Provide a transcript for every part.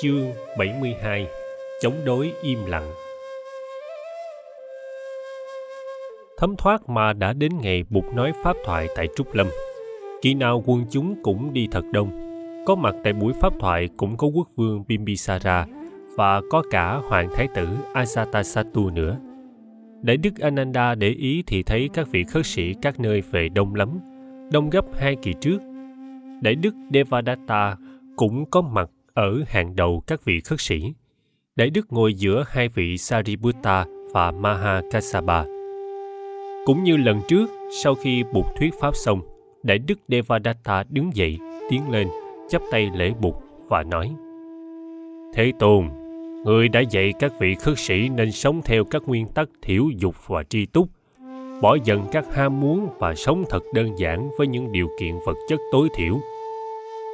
Chương 72 Chống đối im lặng Thấm thoát mà đã đến ngày Bụt nói pháp thoại tại Trúc Lâm. Kỳ nào quân chúng cũng đi thật đông. Có mặt tại buổi pháp thoại cũng có quốc vương Bimbisara và có cả hoàng thái tử Ajatasattu nữa. Đại đức Ananda để ý thì thấy các vị khất sĩ các nơi về đông lắm, đông gấp hai kỳ trước. Đại đức Devadatta cũng có mặt ở hàng đầu các vị khất sĩ. Đại đức ngồi giữa hai vị Sariputta và Mahakasapa. Cũng như lần trước, sau khi bục thuyết pháp xong, Đại đức Devadatta đứng dậy, tiến lên, chắp tay lễ bục và nói: Thế Tôn, người đã dạy các vị khất sĩ nên sống theo các nguyên tắc thiểu dục và tri túc, bỏ dần các ham muốn và sống thật đơn giản với những điều kiện vật chất tối thiểu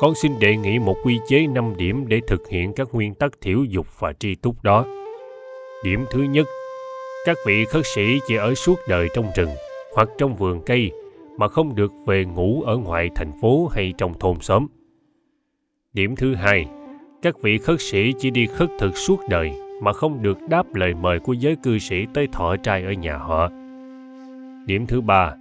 con xin đề nghị một quy chế 5 điểm để thực hiện các nguyên tắc thiểu dục và tri túc đó. Điểm thứ nhất, các vị khất sĩ chỉ ở suốt đời trong rừng hoặc trong vườn cây mà không được về ngủ ở ngoài thành phố hay trong thôn xóm. Điểm thứ hai, các vị khất sĩ chỉ đi khất thực suốt đời mà không được đáp lời mời của giới cư sĩ tới thọ trai ở nhà họ. Điểm thứ ba,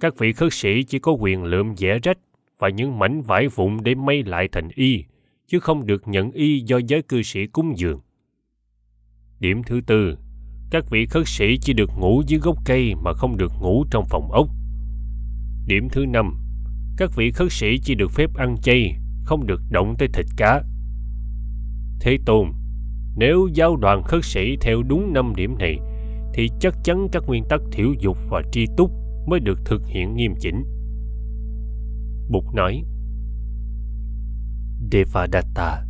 các vị khất sĩ chỉ có quyền lượm vẽ rách và những mảnh vải vụn để may lại thành y, chứ không được nhận y do giới cư sĩ cúng dường. Điểm thứ tư, các vị khất sĩ chỉ được ngủ dưới gốc cây mà không được ngủ trong phòng ốc. Điểm thứ năm, các vị khất sĩ chỉ được phép ăn chay, không được động tới thịt cá. Thế Tôn, nếu giáo đoàn khất sĩ theo đúng năm điểm này, thì chắc chắn các nguyên tắc thiểu dục và tri túc mới được thực hiện nghiêm chỉnh. Bụt nói Devadatta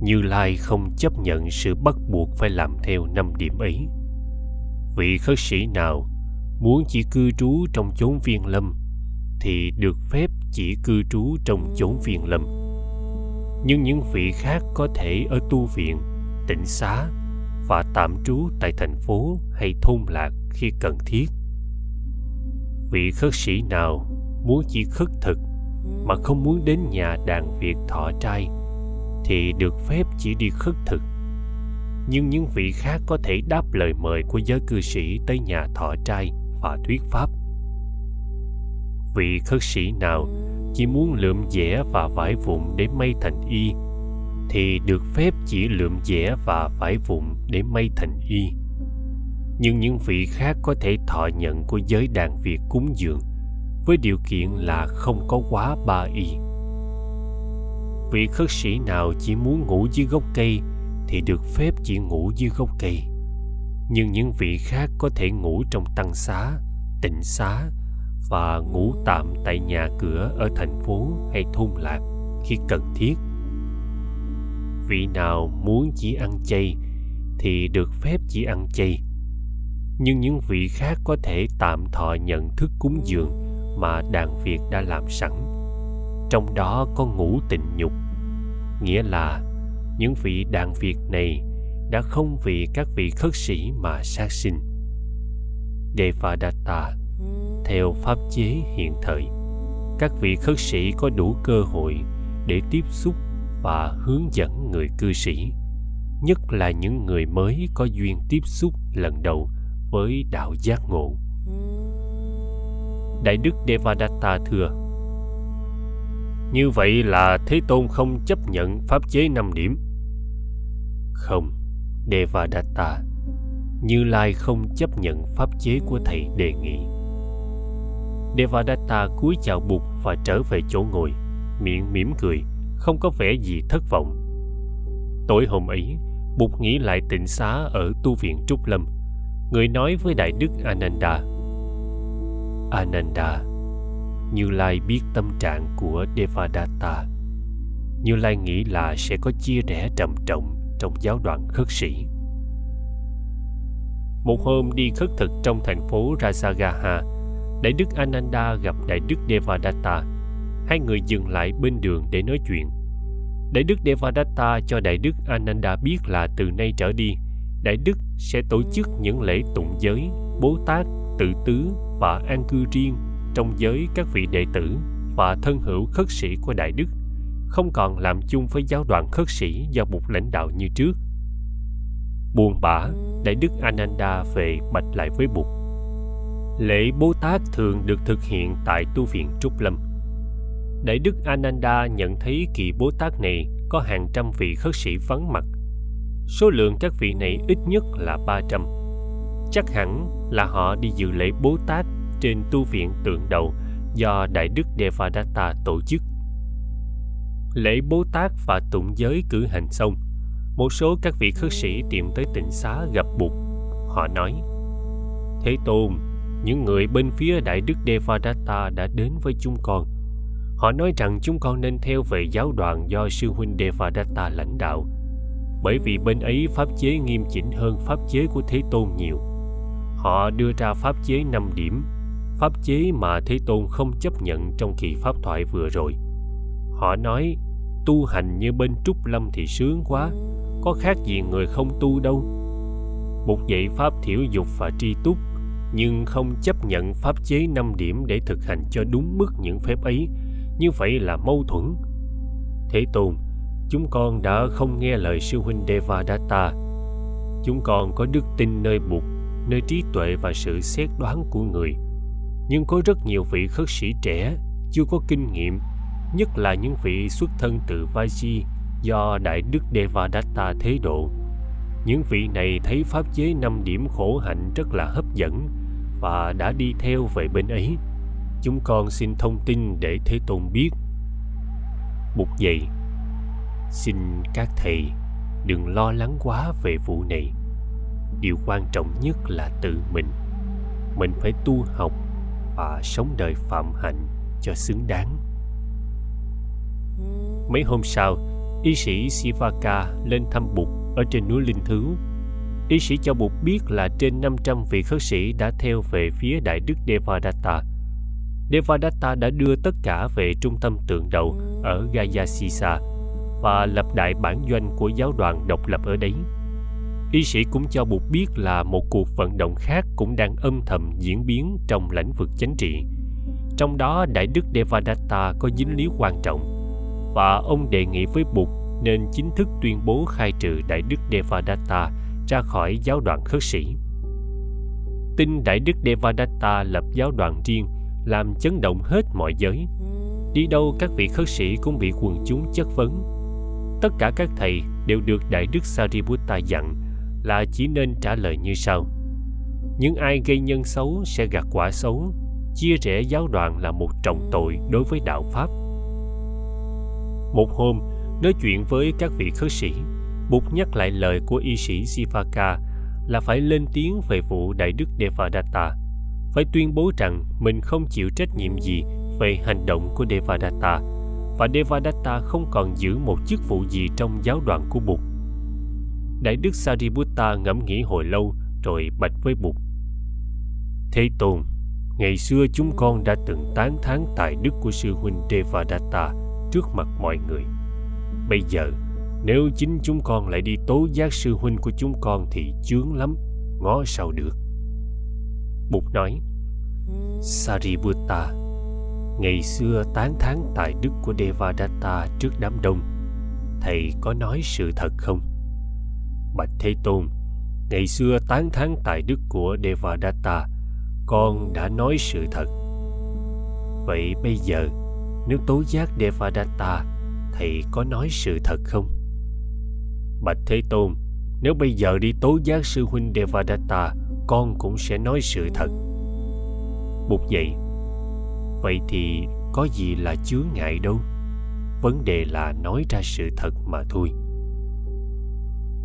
Như Lai không chấp nhận sự bắt buộc phải làm theo năm điểm ấy. Vị khất sĩ nào muốn chỉ cư trú trong chốn viên lâm thì được phép chỉ cư trú trong chốn viên lâm. Nhưng những vị khác có thể ở tu viện, tỉnh xá và tạm trú tại thành phố hay thôn lạc khi cần thiết. Vị khất sĩ nào muốn chỉ khất thực mà không muốn đến nhà đàn việc thọ trai thì được phép chỉ đi khất thực. Nhưng những vị khác có thể đáp lời mời của giới cư sĩ tới nhà thọ trai và thuyết pháp. Vị khất sĩ nào chỉ muốn lượm dẻ và vải vụn để may thành y thì được phép chỉ lượm dẻ và vải vụn để may thành y. Nhưng những vị khác có thể thọ nhận của giới đàn việc cúng dường với điều kiện là không có quá ba y. Vị khất sĩ nào chỉ muốn ngủ dưới gốc cây thì được phép chỉ ngủ dưới gốc cây. Nhưng những vị khác có thể ngủ trong tăng xá, tịnh xá và ngủ tạm tại nhà cửa ở thành phố hay thôn lạc khi cần thiết. Vị nào muốn chỉ ăn chay thì được phép chỉ ăn chay. Nhưng những vị khác có thể tạm thọ nhận thức cúng dường mà đàn Việt đã làm sẵn. Trong đó có ngũ tình nhục, nghĩa là những vị đàn Việt này đã không vì các vị khất sĩ mà sát sinh. Devadatta, theo pháp chế hiện thời, các vị khất sĩ có đủ cơ hội để tiếp xúc và hướng dẫn người cư sĩ, nhất là những người mới có duyên tiếp xúc lần đầu với đạo giác ngộ Đại đức Devadatta thưa. Như vậy là Thế Tôn không chấp nhận pháp chế năm điểm. Không, Devadatta Như Lai không chấp nhận pháp chế của Thầy đề nghị. Devadatta cúi chào Bụt và trở về chỗ ngồi Miệng mỉm cười Không có vẻ gì thất vọng. Tối hôm ấy Bụt nghĩ lại tịnh xá ở tu viện Trúc Lâm. Người nói với Đại Đức Ananda Ananda. Như Lai biết tâm trạng của Devadatta Như Lai nghĩ là sẽ có chia rẽ trầm trọng trong giáo đoàn khất sĩ. Một hôm đi khất thực trong thành phố Rajagaha Đại đức Ananda gặp Đại đức Devadatta. Hai người dừng lại bên đường để nói chuyện. Đại đức Devadatta cho Đại đức Ananda biết là từ nay trở đi Đại đức sẽ tổ chức những lễ tụng giới, bố tát, tự tứ và an cư riêng trong giới các vị đệ tử và thân hữu khất sĩ của Đại Đức không còn làm chung với giáo đoàn khất sĩ do một lãnh đạo như trước. Buồn bã, Đại Đức Ananda về bạch lại với Bụt. Lễ Bố Tát thường được thực hiện tại tu viện Trúc Lâm. Đại Đức Ananda nhận thấy kỳ Bố Tát này có hàng trăm vị khất sĩ vắng mặt. Số lượng các vị này ít nhất là 300. Chắc hẳn là họ đi dự lễ Bố Tát trên tu viện tượng đầu do Đại Đức Devadatta tổ chức. Lễ Bố Tát và tụng giới cử hành xong, một số các vị khất sĩ tìm tới tịnh xá gặp Bụt. Họ nói, Thế Tôn, những người bên phía Đại Đức Devadatta đã đến với chúng con. Họ nói rằng chúng con nên theo về giáo đoàn do sư huynh Devadatta lãnh đạo, bởi vì bên ấy pháp chế nghiêm chỉnh hơn pháp chế của Thế Tôn nhiều. Họ đưa ra pháp chế 5 điểm, pháp chế mà Thế Tôn không chấp nhận trong kỳ pháp thoại vừa rồi. Họ nói, tu hành như bên Trúc Lâm thì sướng quá, có khác gì người không tu đâu. Một dạy pháp thiểu dục và tri túc, nhưng không chấp nhận pháp chế 5 điểm để thực hành cho đúng mức những phép ấy, như vậy là mâu thuẫn. Thế Tôn, chúng con đã không nghe lời sư huynh Devadatta. Chúng con có đức tin nơi Bụt, nơi trí tuệ và sự xét đoán của người. Nhưng có rất nhiều vị khất sĩ trẻ chưa có kinh nghiệm, nhất là những vị xuất thân từ Vaji do Đại Đức Devadatta thế độ. Những vị này thấy pháp chế năm điểm khổ hạnh rất là hấp dẫn và đã đi theo về bên ấy. Chúng con xin thông tin để Thế Tôn biết. Bụt dạy, xin các thầy đừng lo lắng quá về vụ này. Điều quan trọng nhất là tự mình. Mình phải tu học và sống đời phạm hạnh cho xứng đáng. Mấy hôm sau, y sĩ Sivaka lên thăm Bụt ở trên núi Linh Thứ. Y sĩ cho Bụt biết là trên 500 vị khất sĩ đã theo về phía Đại Đức Devadatta. Devadatta đã đưa tất cả về trung tâm tượng đầu ở Gayasisa và lập đại bản doanh của giáo đoàn độc lập ở đấy. Y sĩ cũng cho Bụt biết là một cuộc vận động khác cũng đang âm thầm diễn biến trong lĩnh vực chính trị. Trong đó, Đại Đức Devadatta có dính líu quan trọng và ông đề nghị với Bụt nên chính thức tuyên bố khai trừ Đại Đức Devadatta ra khỏi giáo đoàn khất sĩ. Tin Đại Đức Devadatta lập giáo đoàn riêng làm chấn động hết mọi giới. Đi đâu các vị khất sĩ cũng bị quần chúng chất vấn. Tất cả các thầy đều được Đại Đức Sariputta dặn là chỉ nên trả lời như sau. Những ai gây nhân xấu sẽ gặt quả xấu. Chia rẽ giáo đoàn là một trọng tội đối với đạo Pháp một hôm, nói chuyện với các vị khất sĩ, Bụt nhắc lại lời của y sĩ Sivaka là phải lên tiếng về vụ Đại Đức Devadatta, phải tuyên bố rằng mình không chịu trách nhiệm gì về hành động của Devadatta và Devadatta không còn giữ một chức vụ gì trong giáo đoàn của Bụt. Đại Đức Sariputta ngẫm nghĩ hồi lâu rồi bạch với Bụt. Thế Tôn, ngày xưa chúng con đã từng tán thán tài đức của sư huynh Devadatta trước mặt mọi người. Bây giờ nếu chính chúng con lại đi tố giác sư huynh của chúng con thì chướng lắm ngó sao được? Bụt nói sariputta ngày xưa tán thán tài đức của devadatta trước đám đông thầy có nói sự thật không? Bạch thế tôn ngày xưa tán thán tài đức của devadatta con đã nói sự thật vậy bây giờ nếu tố giác Devadatta, thầy có nói sự thật không? Bạch Thế Tôn, nếu bây giờ đi tố giác sư huynh Devadatta, con cũng sẽ nói sự thật. Bụt dạy, vậy thì có gì là chướng ngại đâu. Vấn đề là nói ra sự thật mà thôi.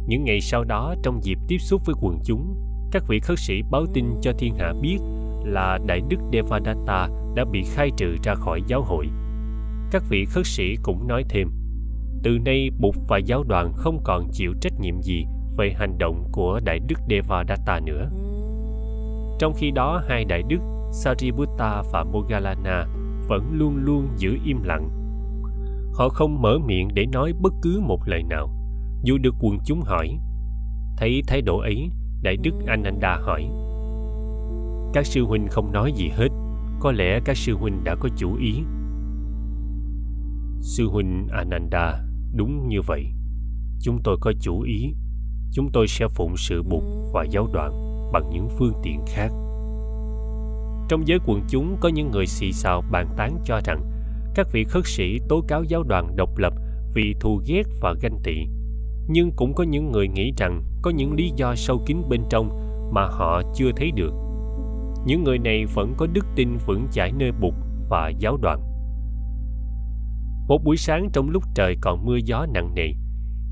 Những ngày sau đó, trong dịp tiếp xúc với quần chúng, các vị khất sĩ báo tin cho thiên hạ biết là Đại Đức Devadatta đã bị khai trừ ra khỏi giáo hội các vị khất sĩ cũng nói thêm từ nay Bụt và giáo đoàn không còn chịu trách nhiệm gì về hành động của Đại Đức Devadatta nữa. Trong khi đó, hai Đại Đức Sariputta và Mogalana vẫn luôn luôn giữ im lặng. Họ không mở miệng để nói bất cứ một lời nào, dù được quần chúng hỏi. Thấy thái độ ấy, Đại Đức Ananda hỏi. Các sư huynh không nói gì hết, có lẽ các sư huynh đã có chủ ý. Sư huynh ananda đúng như vậy. Chúng tôi có chủ ý. Chúng tôi sẽ phụng sự bụt và giáo đoạn bằng những phương tiện khác. Trong giới quần chúng có những người xì xào bàn tán cho rằng các vị khất sĩ tố cáo giáo đoàn độc lập vì thù ghét và ganh tị nhưng cũng có những người nghĩ rằng có những lý do sâu kín bên trong mà họ chưa thấy được. Những người này vẫn có đức tin vững chãi nơi bụt và giáo đoàn. Một buổi sáng trong lúc trời còn mưa gió nặng nề,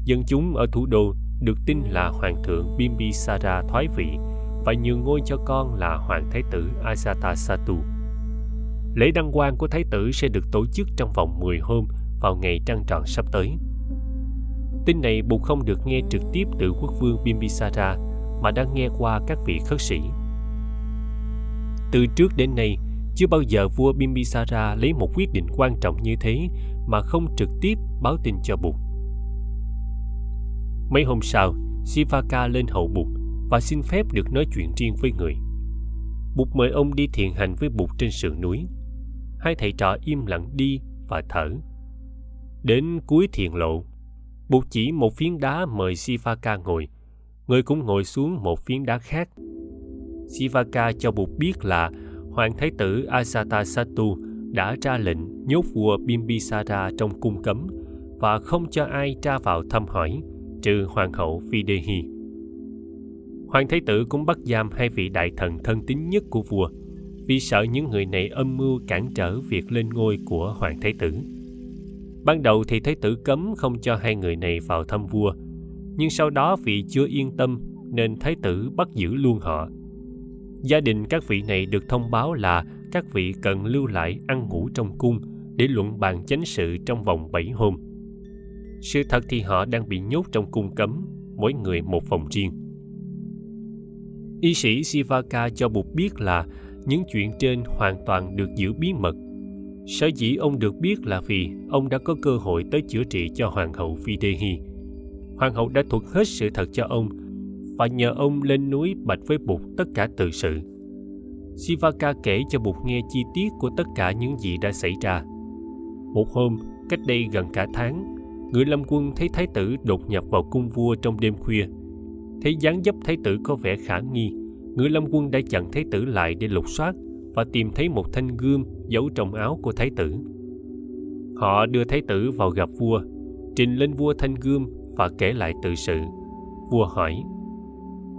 dân chúng ở thủ đô được tin là hoàng thượng bimbisara thoái vị và nhường ngôi cho con là hoàng thái tử ajatasattu. Lễ đăng quang của thái tử sẽ được tổ chức trong vòng 10 hôm vào ngày trăng tròn sắp tới tin này buộc không được nghe trực tiếp từ quốc vương bimbisara, mà đã nghe qua các vị khất sĩ. Từ trước đến nay, chưa bao giờ vua bimbisara lấy một quyết định quan trọng như thế mà không trực tiếp báo tin cho bụt mấy hôm sau, sivaka lên hậu bụt và xin phép được nói chuyện riêng với người. Bụt mời ông đi thiền hành với bụt trên sườn núi. Hai thầy trò im lặng đi và thở. Đến cuối thiền lộ bụt chỉ một phiến đá mời sivaka ngồi người cũng ngồi xuống một phiến đá khác sivaka cho bụt biết là hoàng thái tử ajatasattu đã ra lệnh nhốt vua bimbisara trong cung cấm và không cho ai ra vào thăm hỏi, trừ hoàng hậu Videhi. Hoàng thái tử cũng bắt giam hai vị đại thần thân tín nhất của vua vì sợ những người này âm mưu cản trở việc lên ngôi của hoàng thái tử. Ban đầu thì thái tử cấm không cho hai người này vào thăm vua, nhưng sau đó vì chưa yên tâm nên thái tử bắt giữ luôn họ. Gia đình các vị này được thông báo là các vị cần lưu lại ăn ngủ trong cung để luận bàn chánh sự trong vòng 7 hôm. Sự thật thì họ đang bị nhốt trong cung cấm, mỗi người một phòng riêng. Y sĩ Sivaka cho Bụt biết là những chuyện trên hoàn toàn được giữ bí mật. Sở dĩ ông được biết là vì ông đã có cơ hội tới chữa trị cho Hoàng hậu Videhi. Hoàng hậu đã thuật hết sự thật cho ông và nhờ ông lên núi bạch với Bụt tất cả tự sự. Sivaka kể cho Bụt nghe chi tiết của tất cả những gì đã xảy ra. Một hôm, cách đây gần cả tháng, người lâm quân thấy thái tử đột nhập vào cung vua trong đêm khuya thấy dáng dấp thái tử có vẻ khả nghi người lâm quân đã chặn thái tử lại để lục soát và tìm thấy một thanh gươm giấu trong áo của thái tử họ đưa thái tử vào gặp vua trình lên vua thanh gươm và kể lại tự sự vua hỏi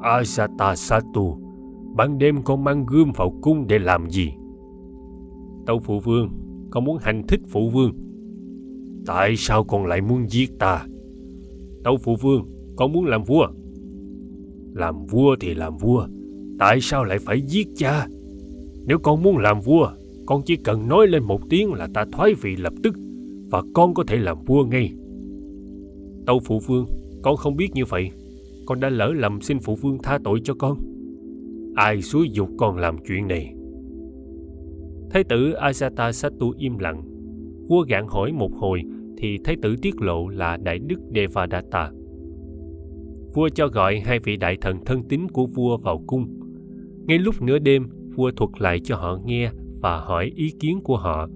asata satu ban đêm con mang gươm vào cung để làm gì tâu phụ vương con muốn hành thích phụ vương Tại sao con lại muốn giết ta? Tâu phụ vương, con muốn làm vua. Làm vua thì làm vua, tại sao lại phải giết cha? Nếu con muốn làm vua, con chỉ cần nói lên một tiếng là ta thoái vị lập tức và con có thể làm vua ngay. Tâu phụ vương, con không biết như vậy. Con đã lỡ lầm xin phụ vương tha tội cho con. Ai xúi dục con làm chuyện này? Thái tử asata satu im lặng. Vua gạn hỏi một hồi thì thái tử tiết lộ là đại đức Devadatta. Vua cho gọi hai vị đại thần thân tín của vua vào cung. Ngay lúc nửa đêm, vua thuật lại cho họ nghe và hỏi ý kiến của họ.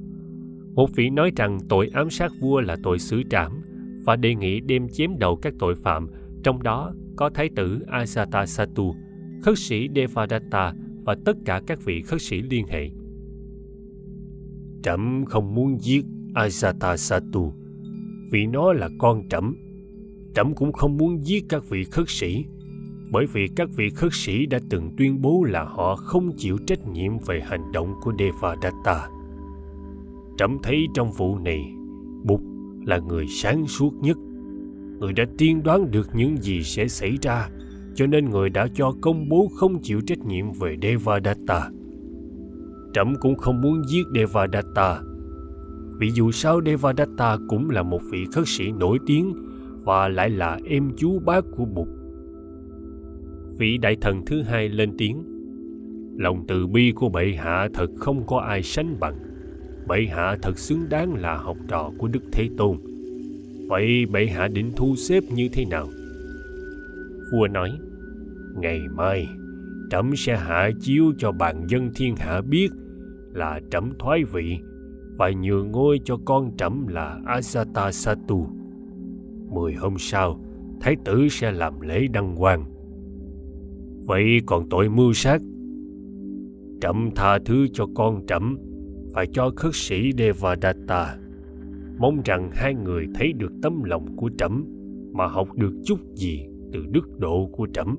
Một vị nói rằng tội ám sát vua là tội xử trảm và đề nghị đem chém đầu các tội phạm, trong đó có thái tử Ajatasattu, khất sĩ Devadatta và tất cả các vị khất sĩ liên hệ. Trẫm không muốn giết Ajatasattu vì nó là con trẫm trẫm cũng không muốn giết các vị khất sĩ bởi vì các vị khất sĩ đã từng tuyên bố là họ không chịu trách nhiệm về hành động của Devadatta. Trẫm thấy trong vụ này, Bụt là người sáng suốt nhất. Người đã tiên đoán được những gì sẽ xảy ra, cho nên người đã cho công bố không chịu trách nhiệm về Devadatta. Trẫm cũng không muốn giết Devadatta vì dù sao Devadatta cũng là một vị khất sĩ nổi tiếng và lại là em chú bác của Bụt. Vị đại thần thứ hai lên tiếng. Lòng từ bi của bệ hạ thật không có ai sánh bằng. Bệ hạ thật xứng đáng là học trò của Đức Thế Tôn. Vậy bệ hạ định thu xếp như thế nào? Vua nói, ngày mai trẫm sẽ hạ chiếu cho bàn dân thiên hạ biết là trẫm thoái vị và nhường ngôi cho con trẫm là Ajatasattu. Mười hôm sau, thái tử sẽ làm lễ đăng quang. Vậy còn tội mưu sát? Trẫm tha thứ cho con trẫm, phải cho khất sĩ Devadatta. Mong rằng hai người thấy được tấm lòng của trẫm mà học được chút gì từ đức độ của trẫm.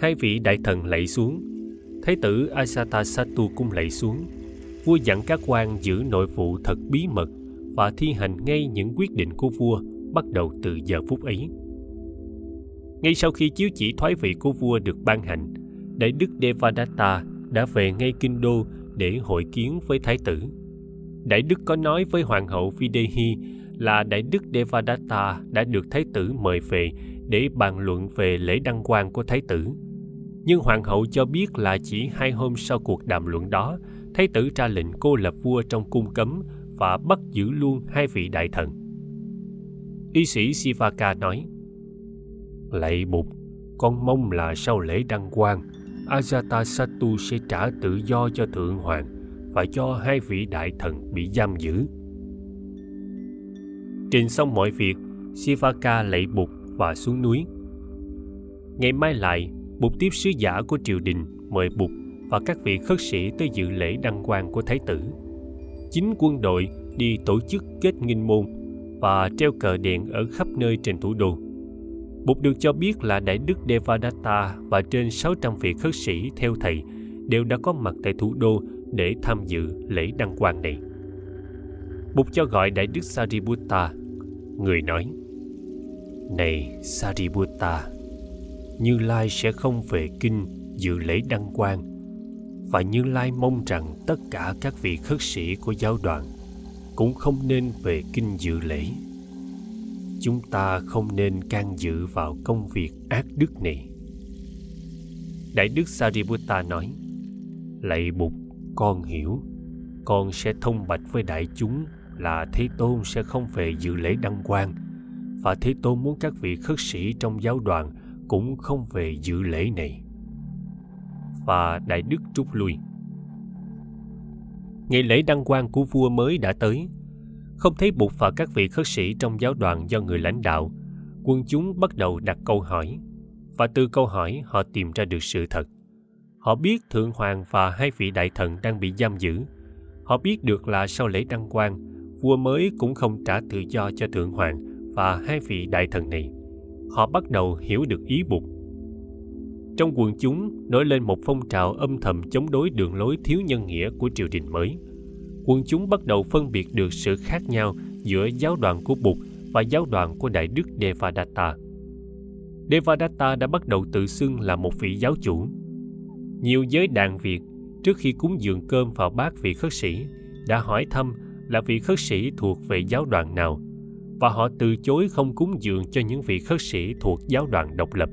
Hai vị đại thần lạy xuống, Thái tử Ajatasattu cũng lạy xuống. Vua dặn các quan giữ nội vụ thật bí mật và thi hành ngay những quyết định của vua bắt đầu từ giờ phút ấy. Ngay sau khi chiếu chỉ thoái vị của vua được ban hành, Đại đức Devadatta đã về ngay kinh đô để hội kiến với thái tử. Đại đức có nói với hoàng hậu Videhi là Đại đức Devadatta đã được thái tử mời về để bàn luận về lễ đăng quang của thái tử. Nhưng hoàng hậu cho biết là chỉ hai hôm sau cuộc đàm luận đó, thái tử ra lệnh cô lập vua trong cung cấm và bắt giữ luôn hai vị đại thần. Y sĩ Sivaka nói, Lạy Bụt, con mong là sau lễ đăng quang, Ajatasattu sẽ trả tự do cho Thượng Hoàng và cho hai vị đại thần bị giam giữ. Trình xong mọi việc, Sivaka lạy Bụt và xuống núi. Ngày mai lại, Bụt tiếp sứ giả của triều đình mời Bụt và các vị khất sĩ tới dự lễ đăng quang của Thái tử. Chính quân đội đi tổ chức kết nghinh môn và treo cờ đèn ở khắp nơi trên thủ đô. Bụt được cho biết là Đại đức Devadatta và trên 600 vị khất sĩ theo thầy đều đã có mặt tại thủ đô để tham dự lễ đăng quang này. Bụt cho gọi Đại đức Sariputta. Người nói, Này Sariputta, Như Lai sẽ không về kinh dự lễ đăng quang và Như Lai mong rằng tất cả các vị khất sĩ của giáo đoàn cũng không nên về kinh dự lễ chúng ta không nên can dự vào công việc ác đức này. Đại đức sariputta nói, lạy bụt, con hiểu. Con sẽ thông bạch với đại chúng là thế tôn sẽ không về dự lễ đăng quang. Và thế tôn muốn các vị khất sĩ trong giáo đoàn cũng không về dự lễ này. Và đại đức rút lui. Ngày lễ đăng quang của vua mới đã tới không thấy Bụt và các vị khất sĩ trong giáo đoàn do người lãnh đạo, quân chúng bắt đầu đặt câu hỏi. Và từ câu hỏi họ tìm ra được sự thật. Họ biết Thượng Hoàng và hai vị đại thần đang bị giam giữ. Họ biết được là sau lễ đăng quang, vua mới cũng không trả tự do cho Thượng Hoàng và hai vị đại thần này. Họ bắt đầu hiểu được ý Bụt. Trong quần chúng nổi lên một phong trào âm thầm chống đối đường lối thiếu nhân nghĩa của triều đình mới – quân chúng bắt đầu phân biệt được sự khác nhau giữa giáo đoàn của Bụt và giáo đoàn của Đại Đức Devadatta. Devadatta đã bắt đầu tự xưng là một vị giáo chủ. Nhiều giới đàn Việt trước khi cúng dường cơm vào bát vị khất sĩ đã hỏi thăm là vị khất sĩ thuộc về giáo đoàn nào và họ từ chối không cúng dường cho những vị khất sĩ thuộc giáo đoàn độc lập.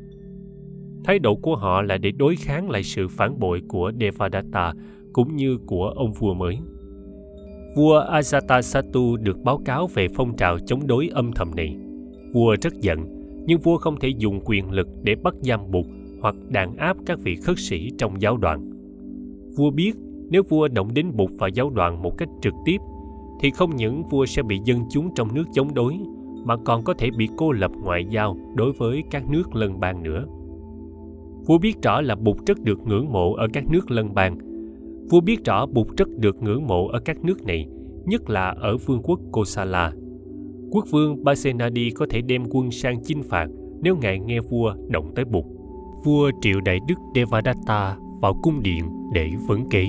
Thái độ của họ là để đối kháng lại sự phản bội của Devadatta cũng như của ông vua mới vua Ajatasattu được báo cáo về phong trào chống đối âm thầm này. Vua rất giận, nhưng vua không thể dùng quyền lực để bắt giam buộc hoặc đàn áp các vị khất sĩ trong giáo đoàn. Vua biết nếu vua động đến bục và giáo đoàn một cách trực tiếp, thì không những vua sẽ bị dân chúng trong nước chống đối, mà còn có thể bị cô lập ngoại giao đối với các nước lân bang nữa. Vua biết rõ là bục rất được ngưỡng mộ ở các nước lân bang Vua biết rõ Bụt rất được ngưỡng mộ ở các nước này, nhất là ở vương quốc Kosala. Quốc vương Basenadi có thể đem quân sang chinh phạt nếu ngài nghe vua động tới Bụt. Vua triệu đại đức Devadatta vào cung điện để vấn kế.